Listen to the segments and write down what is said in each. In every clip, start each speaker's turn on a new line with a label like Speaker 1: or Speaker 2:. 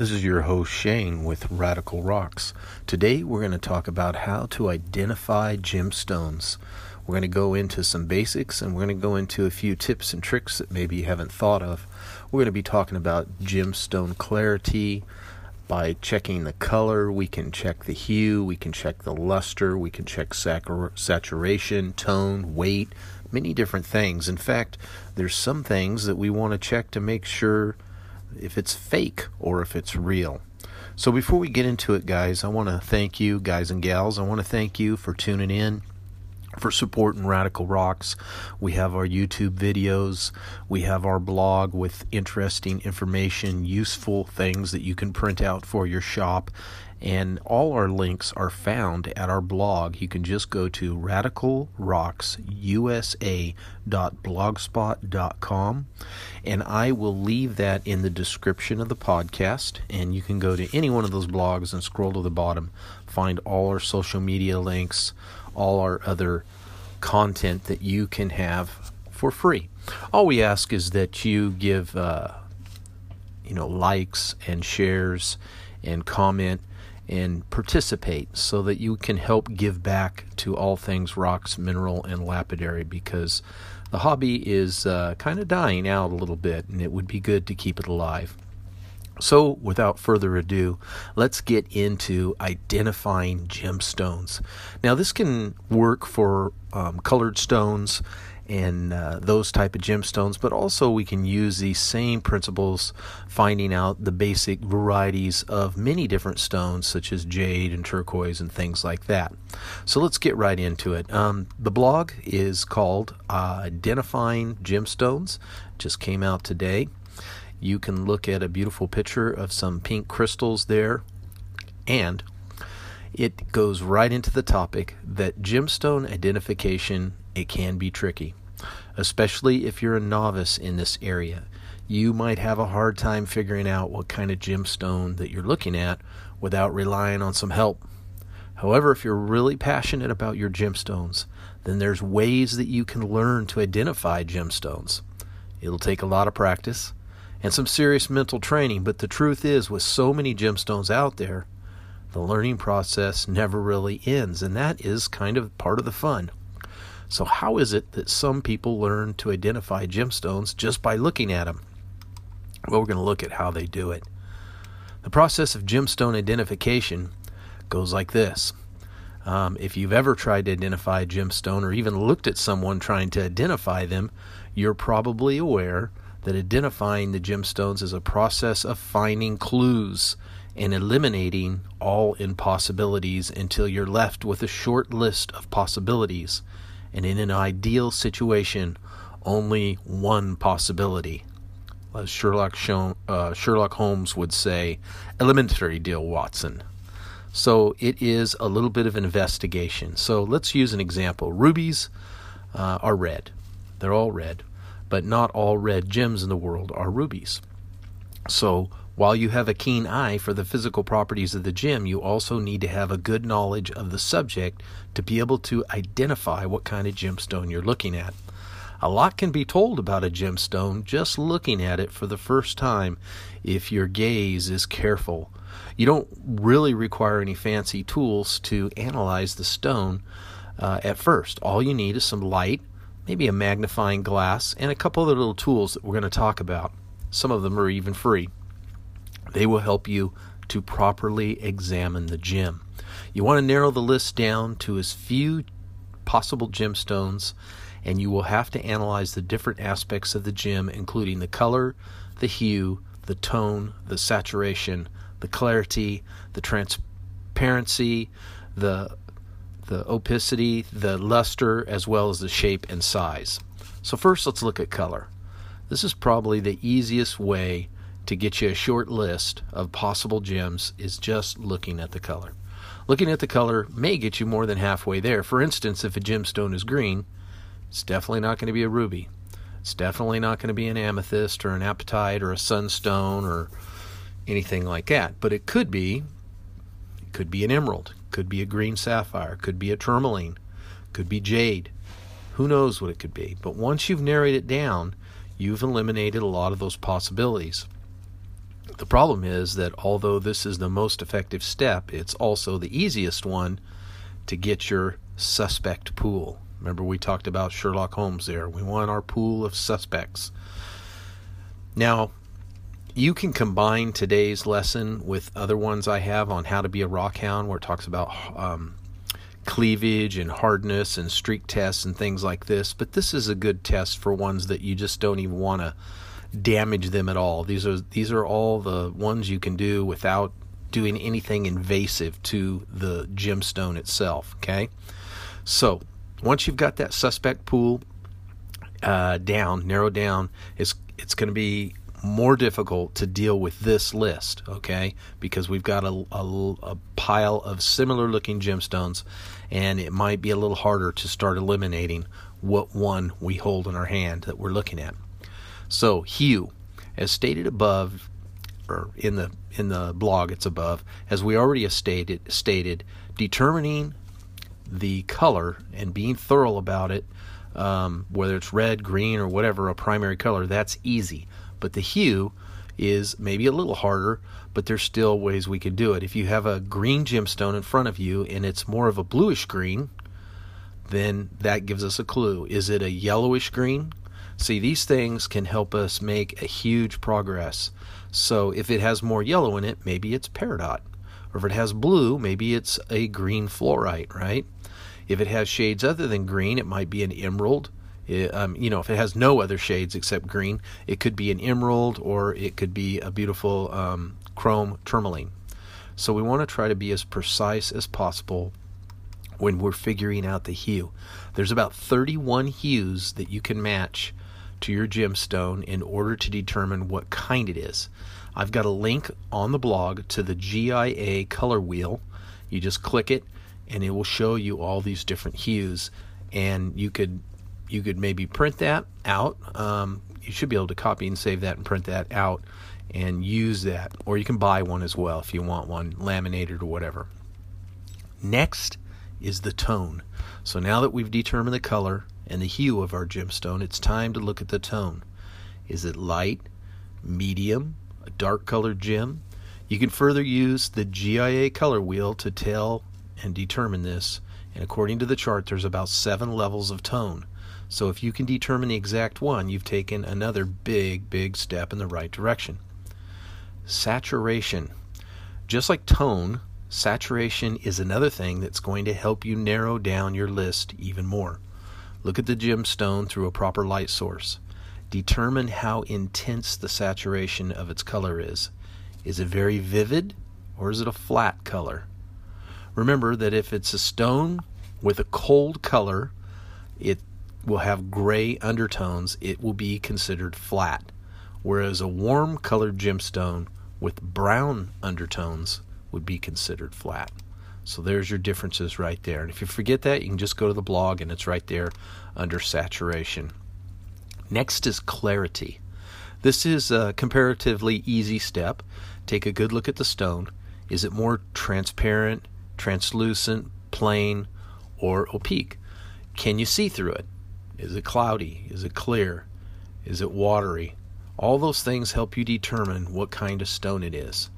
Speaker 1: This is your host Shane with Radical Rocks. Today we're going to talk about how to identify gemstones. We're going to go into some basics and we're going to go into a few tips and tricks that maybe you haven't thought of. We're going to be talking about gemstone clarity. By checking the color, we can check the hue, we can check the luster, we can check saturation, tone, weight, many different things. In fact, there's some things that we want to check to make sure if it's fake or if it's real. So before we get into it, guys, I want to thank you, guys and gals. I want to thank you for tuning in for supporting Radical Rocks. We have our YouTube videos, we have our blog with interesting information, useful things that you can print out for your shop, and all our links are found at our blog. You can just go to radicalrocksusa.blogspot.com and I will leave that in the description of the podcast and you can go to any one of those blogs and scroll to the bottom, find all our social media links, all our other content that you can have for free. All we ask is that you give uh, you know likes and shares and comment and participate so that you can help give back to all things rocks, mineral, and lapidary because the hobby is uh, kind of dying out a little bit and it would be good to keep it alive. So, without further ado, let's get into identifying gemstones. Now, this can work for um, colored stones and uh, those type of gemstones but also we can use these same principles finding out the basic varieties of many different stones such as jade and turquoise and things like that. So let's get right into it. Um, the blog is called uh, identifying gemstones. Just came out today. You can look at a beautiful picture of some pink crystals there. And it goes right into the topic that gemstone identification it can be tricky especially if you're a novice in this area. You might have a hard time figuring out what kind of gemstone that you're looking at without relying on some help. However, if you're really passionate about your gemstones, then there's ways that you can learn to identify gemstones. It'll take a lot of practice and some serious mental training, but the truth is, with so many gemstones out there, the learning process never really ends, and that is kind of part of the fun. So, how is it that some people learn to identify gemstones just by looking at them? Well, we're going to look at how they do it. The process of gemstone identification goes like this. Um, if you've ever tried to identify a gemstone or even looked at someone trying to identify them, you're probably aware that identifying the gemstones is a process of finding clues and eliminating all impossibilities until you're left with a short list of possibilities and in an ideal situation, only one possibility. As Sherlock, uh, Sherlock Holmes would say, elementary deal, Watson. So it is a little bit of investigation. So let's use an example. Rubies uh, are red, they're all red, but not all red gems in the world are rubies. So while you have a keen eye for the physical properties of the gem, you also need to have a good knowledge of the subject to be able to identify what kind of gemstone you're looking at. A lot can be told about a gemstone just looking at it for the first time if your gaze is careful. You don't really require any fancy tools to analyze the stone uh, at first. All you need is some light, maybe a magnifying glass, and a couple other little tools that we're going to talk about. Some of them are even free. They will help you to properly examine the gem. You want to narrow the list down to as few possible gemstones, and you will have to analyze the different aspects of the gem, including the color, the hue, the tone, the saturation, the clarity, the transparency, the the opacity, the luster, as well as the shape and size. So first let's look at color. This is probably the easiest way to get you a short list of possible gems is just looking at the color. Looking at the color may get you more than halfway there. For instance, if a gemstone is green, it's definitely not going to be a ruby. It's definitely not going to be an amethyst or an apatite or a sunstone or anything like that. But it could be it could be an emerald, could be a green sapphire, could be a tourmaline, could be jade. Who knows what it could be? But once you've narrowed it down, you've eliminated a lot of those possibilities. The problem is that although this is the most effective step, it's also the easiest one to get your suspect pool. Remember, we talked about Sherlock Holmes there. We want our pool of suspects. Now, you can combine today's lesson with other ones I have on how to be a rockhound, where it talks about um, cleavage and hardness and streak tests and things like this. But this is a good test for ones that you just don't even want to damage them at all. These are these are all the ones you can do without doing anything invasive to the gemstone itself. Okay, so once you've got that suspect pool uh, down, narrowed down, it's it's going to be more difficult to deal with this list, okay? Because we've got a, a, a, pile of similar looking gemstones, and it might be a little harder to start eliminating what one we hold in our hand that we're looking at. So, hue, as stated above, or in the in the blog, it's above, as we already stated, stated determining the color and being thorough about it, um, whether it's red, green, or whatever a primary color, that's easy but the hue is maybe a little harder, but there's still ways we can do it. If you have a green gemstone in front of you and it's more of a bluish green, then that gives us a clue. Is it a yellowish green? See, these things can help us make a huge progress. So if it has more yellow in it, maybe it's peridot. Or if it has blue, maybe it's a green fluorite, right? If it has shades other than green, it might be an emerald it, um, you know, if it has no other shades except green, it could be an emerald or it could be a beautiful um, chrome tourmaline. So we want to try to be as precise as possible when we're figuring out the hue. There's about 31 hues that you can match to your gemstone in order to determine what kind it is. I've got a link on the blog to the GIA color wheel. You just click it and it will show you all these different hues and you could you could maybe print that out. Um, you should be able to copy and save that and print that out and use that. Or you can buy one as well if you want one, laminated or whatever. Next is the tone. So now that we've determined the color and the hue of our gemstone, it's time to look at the tone. Is it light, medium, a dark colored gem? You can further use the GIA color wheel to tell and determine this. And according to the chart, there's about seven levels of tone. So if you can determine the exact one, you've taken another big, big step in the right direction. Saturation. Just like tone, saturation is another thing that's going to help you narrow down your list even more. Look at the gemstone through a proper light source. Determine how intense the saturation of its color is. Is it very vivid or is it a flat color? Remember that if it's a stone with a cold color, it will have gray undertones, it will be considered flat, whereas a warm colored gemstone with brown undertones would be considered flat. So there's your differences right there. And if you forget that, you can just go to the blog and it's right there under saturation. Next is clarity. This is a comparatively easy step. Take a good look at the stone. Is it more transparent, translucent, plain, or opaque? Can you see through it? Is it cloudy? Is it clear? Is it watery? All those things help you determine what kind of stone it is.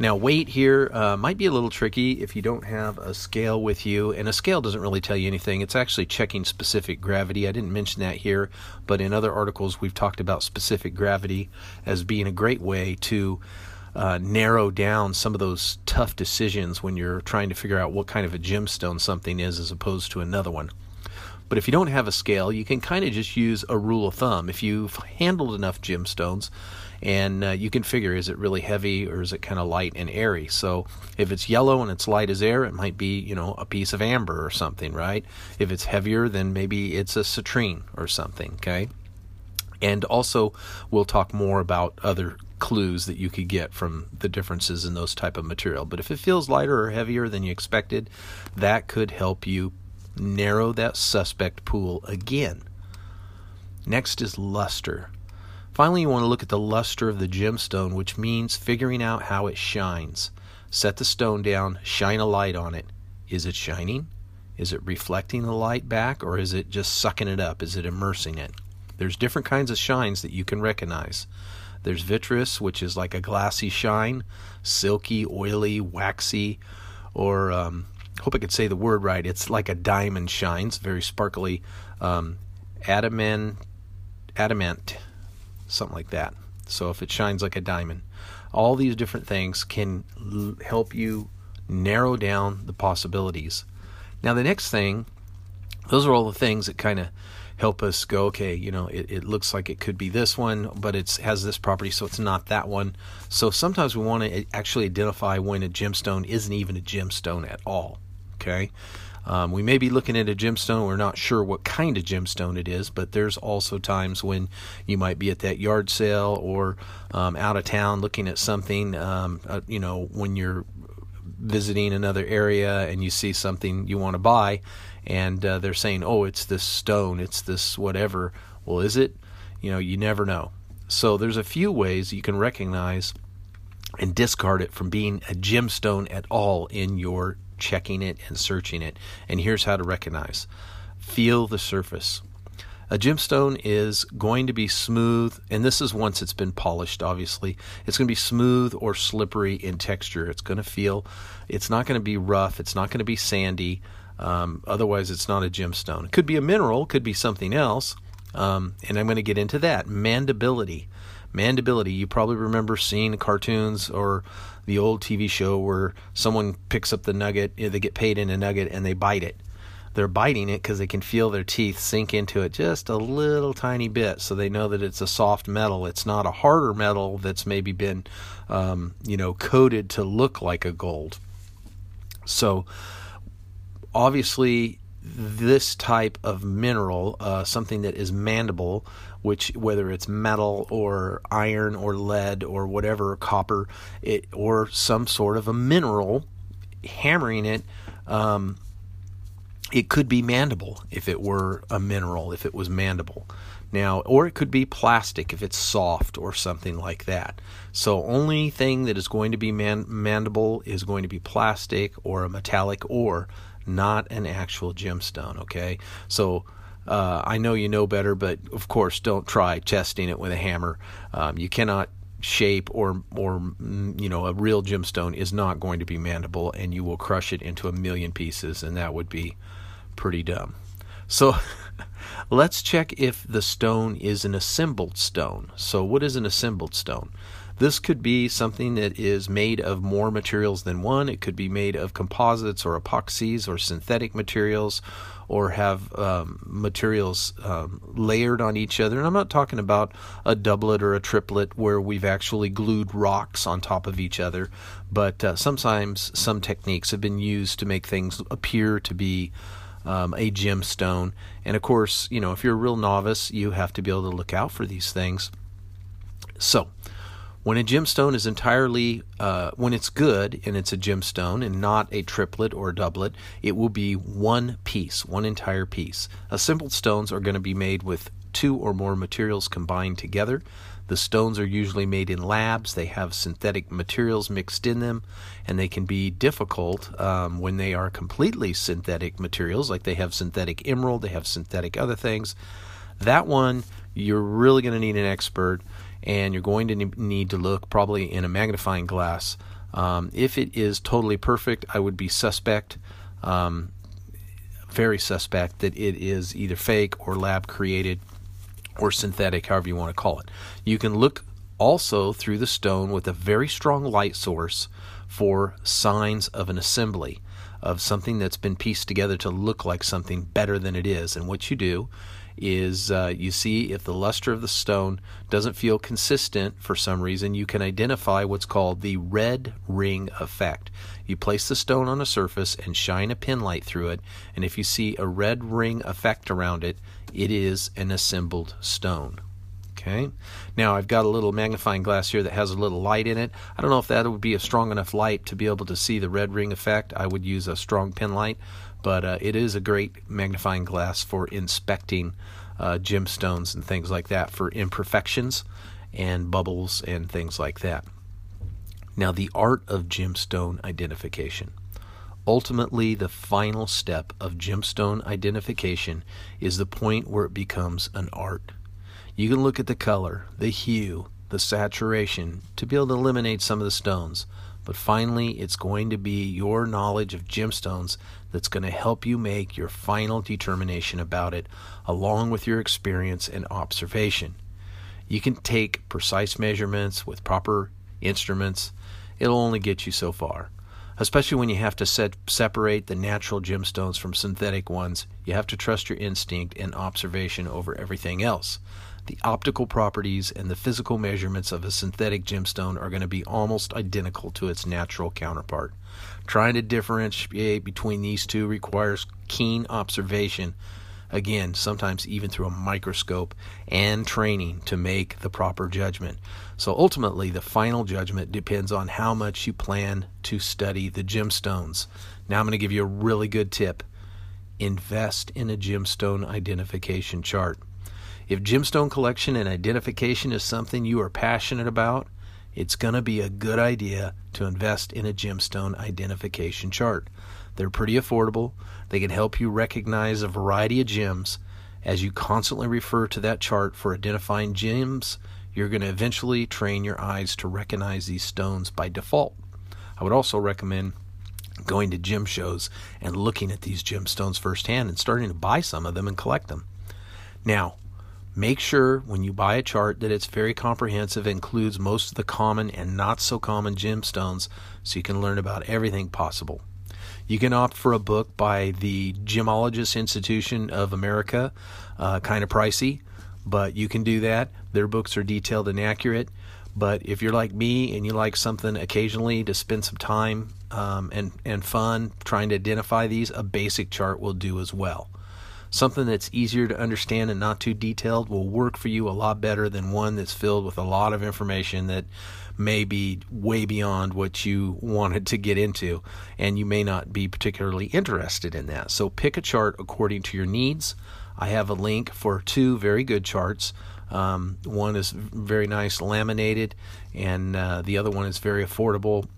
Speaker 1: Now, weight here uh, might be a little tricky if you don't have a scale with you, and a scale doesn't really tell you anything. It's actually checking specific gravity. I didn't mention that here, but in other articles, we've talked about specific gravity as being a great way to uh, narrow down some of those tough decisions when you're trying to figure out what kind of a gemstone something is as opposed to another one. But if you don't have a scale, you can kind of just use a rule of thumb. If you've handled enough gemstones, and uh, you can figure is it really heavy or is it kind of light and airy? So if it's yellow and it's light as air it might be you know a piece of amber or something right? If it's heavier then maybe it's a citrine or something okay? And also we'll talk more about other clues that you could get from the differences in those type of material. But if it feels lighter or heavier than you expected that could help you narrow that suspect pool again. Next is luster. Finally, you want to look at the luster of the gemstone, which means figuring out how it shines. Set the stone down, shine a light on it. Is it shining? Is it reflecting the light back, or is it just sucking it up? Is it immersing it? There's different kinds of shines that you can recognize. There's vitreous, which is like a glassy shine, silky, oily, waxy, or um, hope I could say the word right. It's like a diamond shines, very sparkly. Um, adamant, adamant, something like that. So if it shines like a diamond, all these different things can l- help you narrow down the possibilities. Now, the next thing, those are all the things that kind of help us go, okay, you know, it, it looks like it could be this one, but it has this property, so it's not that one. So sometimes we want to actually identify when a gemstone isn't even a gemstone at all. Okay. Um, we may be looking at a gemstone. We're not sure what kind of gemstone it is, but there's also times when you might be at that yard sale or um, out of town looking at something. Um, uh, you know, when you're visiting another area and you see something you want to buy, and uh, they're saying, "Oh, it's this stone, it's this whatever." Well, is it? You know, you never know. So there's a few ways you can recognize and discard it from being a gemstone at all in your checking it and searching it. And here's how to recognize feel the surface. A gemstone is going to be smooth, and this is once it's been polished, obviously. It's going to be smooth or slippery in texture. It's going to feel, it's not going to be rough, it's not going to be sandy. Um, otherwise, it's not a gemstone. It could be a mineral, could be something else, um, and I'm going to get into that. Mandability. Mandability. You probably remember seeing cartoons or the old TV show where someone picks up the nugget, they get paid in a nugget, and they bite it. They're biting it because they can feel their teeth sink into it just a little tiny bit, so they know that it's a soft metal. It's not a harder metal that's maybe been, um, you know, coated to look like a gold. So, obviously, this type of mineral, uh, something that is mandible, which whether it's metal or iron or lead or whatever, copper, it or some sort of a mineral, hammering it, um, it could be mandible if it were a mineral, if it was mandible. Now, or it could be plastic if it's soft or something like that. So, only thing that is going to be man- mandible is going to be plastic or a metallic ore not an actual gemstone. Okay, so. Uh, I know you know better, but of course, don't try testing it with a hammer. Um, you cannot shape or or mm, you know a real gemstone is not going to be mandible, and you will crush it into a million pieces, and that would be pretty dumb. So let's check if the stone is an assembled stone. So what is an assembled stone? This could be something that is made of more materials than one. It could be made of composites or epoxies or synthetic materials or have um, materials um, layered on each other. And I'm not talking about a doublet or a triplet where we've actually glued rocks on top of each other, but uh, sometimes some techniques have been used to make things appear to be um, a gemstone. And of course, you know, if you're a real novice, you have to be able to look out for these things. So, when a gemstone is entirely, uh, when it's good and it's a gemstone and not a triplet or a doublet, it will be one piece, one entire piece. Assembled stones are going to be made with two or more materials combined together. The stones are usually made in labs. They have synthetic materials mixed in them, and they can be difficult um, when they are completely synthetic materials, like they have synthetic emerald, they have synthetic other things. That one, you're really going to need an expert and you're going to need to look probably in a magnifying glass. Um, if it is totally perfect, I would be suspect, um, very suspect, that it is either fake or lab created or synthetic, however you want to call it. You can look also through the stone with a very strong light source for signs of an assembly of something that's been pieced together to look like something better than it is. And what you do is uh, you see if the luster of the stone doesn't feel consistent for some reason, you can identify what's called the red ring effect. You place the stone on a surface and shine a pin light through it, and if you see a red ring effect around it, it is an assembled stone. Okay. Now I've got a little magnifying glass here that has a little light in it. I don't know if that would be a strong enough light to be able to see the red ring effect. I would use a strong pin light, but uh, it is a great magnifying glass for inspecting uh, gemstones and things like that for imperfections and bubbles and things like that. Now, the art of gemstone identification. Ultimately, the final step of gemstone identification is the point where it becomes an art. You can look at the color, the hue, the saturation to be able to eliminate some of the stones. But finally, it's going to be your knowledge of gemstones that's going to help you make your final determination about it, along with your experience and observation. You can take precise measurements with proper instruments, it'll only get you so far. Especially when you have to set, separate the natural gemstones from synthetic ones, you have to trust your instinct and observation over everything else the optical properties and the physical measurements of a synthetic gemstone are going to be almost identical to its natural counterpart. Trying to differentiate between these two requires keen observation, again, sometimes even through a microscope, and training to make the proper judgment. So ultimately, the final judgment depends on how much you plan to study the gemstones. Now, I'm going to give you a really good tip invest in a gemstone identification chart. If gemstone collection and identification is something you are passionate about, it's going to be a good idea to invest in a gemstone identification chart. They're pretty affordable. They can help you recognize a variety of gems. As you constantly refer to that chart for identifying gems, you're going to eventually train your eyes to recognize these stones by default. I would also recommend going to gem shows and looking at these gemstones firsthand and starting to buy some of them and collect them. Now, Make sure when you buy a chart that it's very comprehensive, includes most of the common and not so common gemstones, so you can learn about everything possible. You can opt for a book by the Gemologist Institution of America, uh, kind of pricey, but you can do that. Their books are detailed and accurate. But if you're like me and you like something occasionally to spend some time um, and and fun trying to identify these, a basic chart will do as well. Something that's easier to understand and not too detailed will work for you a lot better than one that's filled with a lot of information that may be way beyond what you wanted to get into, and you may not be particularly interested in that. So pick a chart according to your needs. I have a link for two very good charts. Um, one is very nice laminated, and uh, the other one is very affordable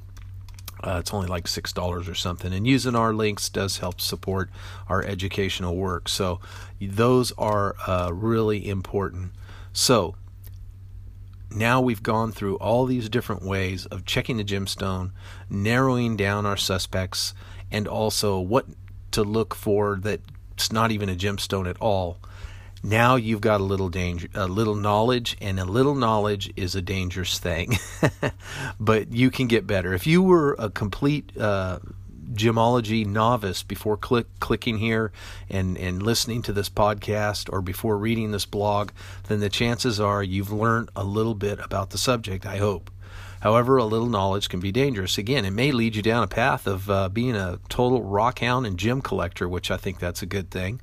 Speaker 1: uh, it's only like six dollars or something, and using our links does help support our educational work. So those are uh, really important. So now we've gone through all these different ways of checking the gemstone, narrowing down our suspects, and also what to look for that's not even a gemstone at all now you've got a little danger a little knowledge and a little knowledge is a dangerous thing but you can get better if you were a complete uh, gemology novice before click, clicking here and, and listening to this podcast or before reading this blog then the chances are you've learned a little bit about the subject i hope However, a little knowledge can be dangerous. Again, it may lead you down a path of uh, being a total rock hound and gem collector, which I think that's a good thing.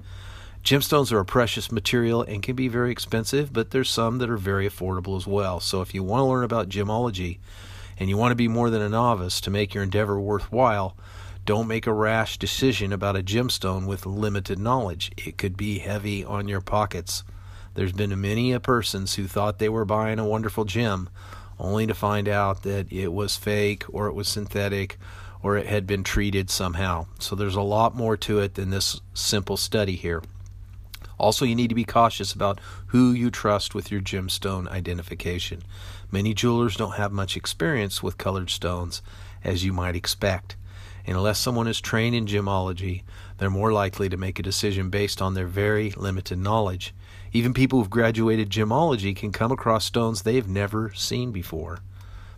Speaker 1: Gemstones are a precious material and can be very expensive, but there's some that are very affordable as well. So if you want to learn about gemology and you want to be more than a novice to make your endeavor worthwhile, don't make a rash decision about a gemstone with limited knowledge. It could be heavy on your pockets. There's been many a persons who thought they were buying a wonderful gem only to find out that it was fake or it was synthetic or it had been treated somehow. So there's a lot more to it than this simple study here. Also, you need to be cautious about who you trust with your gemstone identification. Many jewelers don't have much experience with colored stones, as you might expect. Unless someone is trained in gemology, they're more likely to make a decision based on their very limited knowledge. Even people who've graduated gemology can come across stones they've never seen before.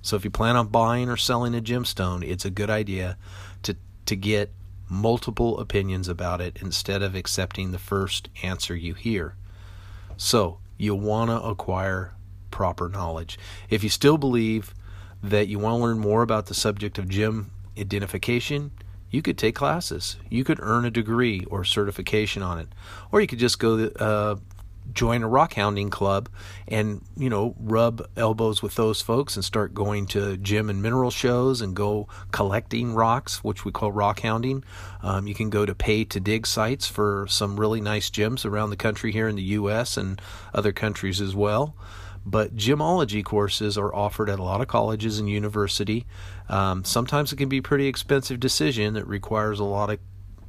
Speaker 1: So if you plan on buying or selling a gemstone, it's a good idea to, to get multiple opinions about it instead of accepting the first answer you hear. So, you want to acquire proper knowledge. If you still believe that you want to learn more about the subject of gem identification, you could take classes. You could earn a degree or certification on it. Or you could just go uh, join a rock hounding club and you know rub elbows with those folks and start going to gem and mineral shows and go collecting rocks which we call rock hounding. Um, you can go to pay to dig sites for some really nice gems around the country here in the us and other countries as well. But gemology courses are offered at a lot of colleges and university. Um, sometimes it can be a pretty expensive decision that requires a lot of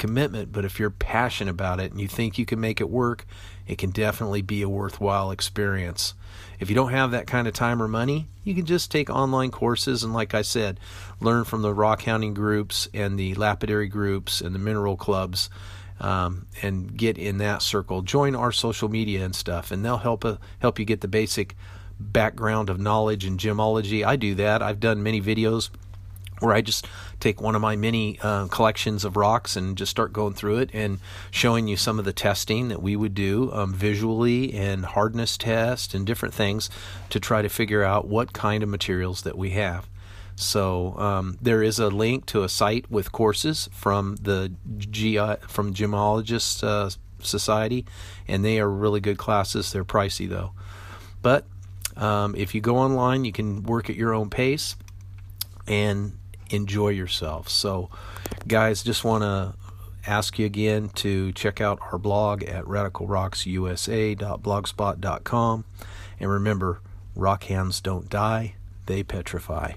Speaker 1: commitment, but if you're passionate about it and you think you can make it work, it can definitely be a worthwhile experience. If you don't have that kind of time or money, you can just take online courses and, like I said, learn from the rock hounding groups and the lapidary groups and the mineral clubs. Um, and get in that circle. Join our social media and stuff, and they'll help uh, help you get the basic background of knowledge in gemology. I do that. I've done many videos where I just take one of my many uh, collections of rocks and just start going through it and showing you some of the testing that we would do um, visually and hardness test and different things to try to figure out what kind of materials that we have. So um, there is a link to a site with courses from the GI from Gemologists uh, Society, and they are really good classes. They're pricey though, but um, if you go online, you can work at your own pace and enjoy yourself. So, guys, just want to ask you again to check out our blog at radicalrocksusa.blogspot.com. And remember, rock hounds don't die, they petrify.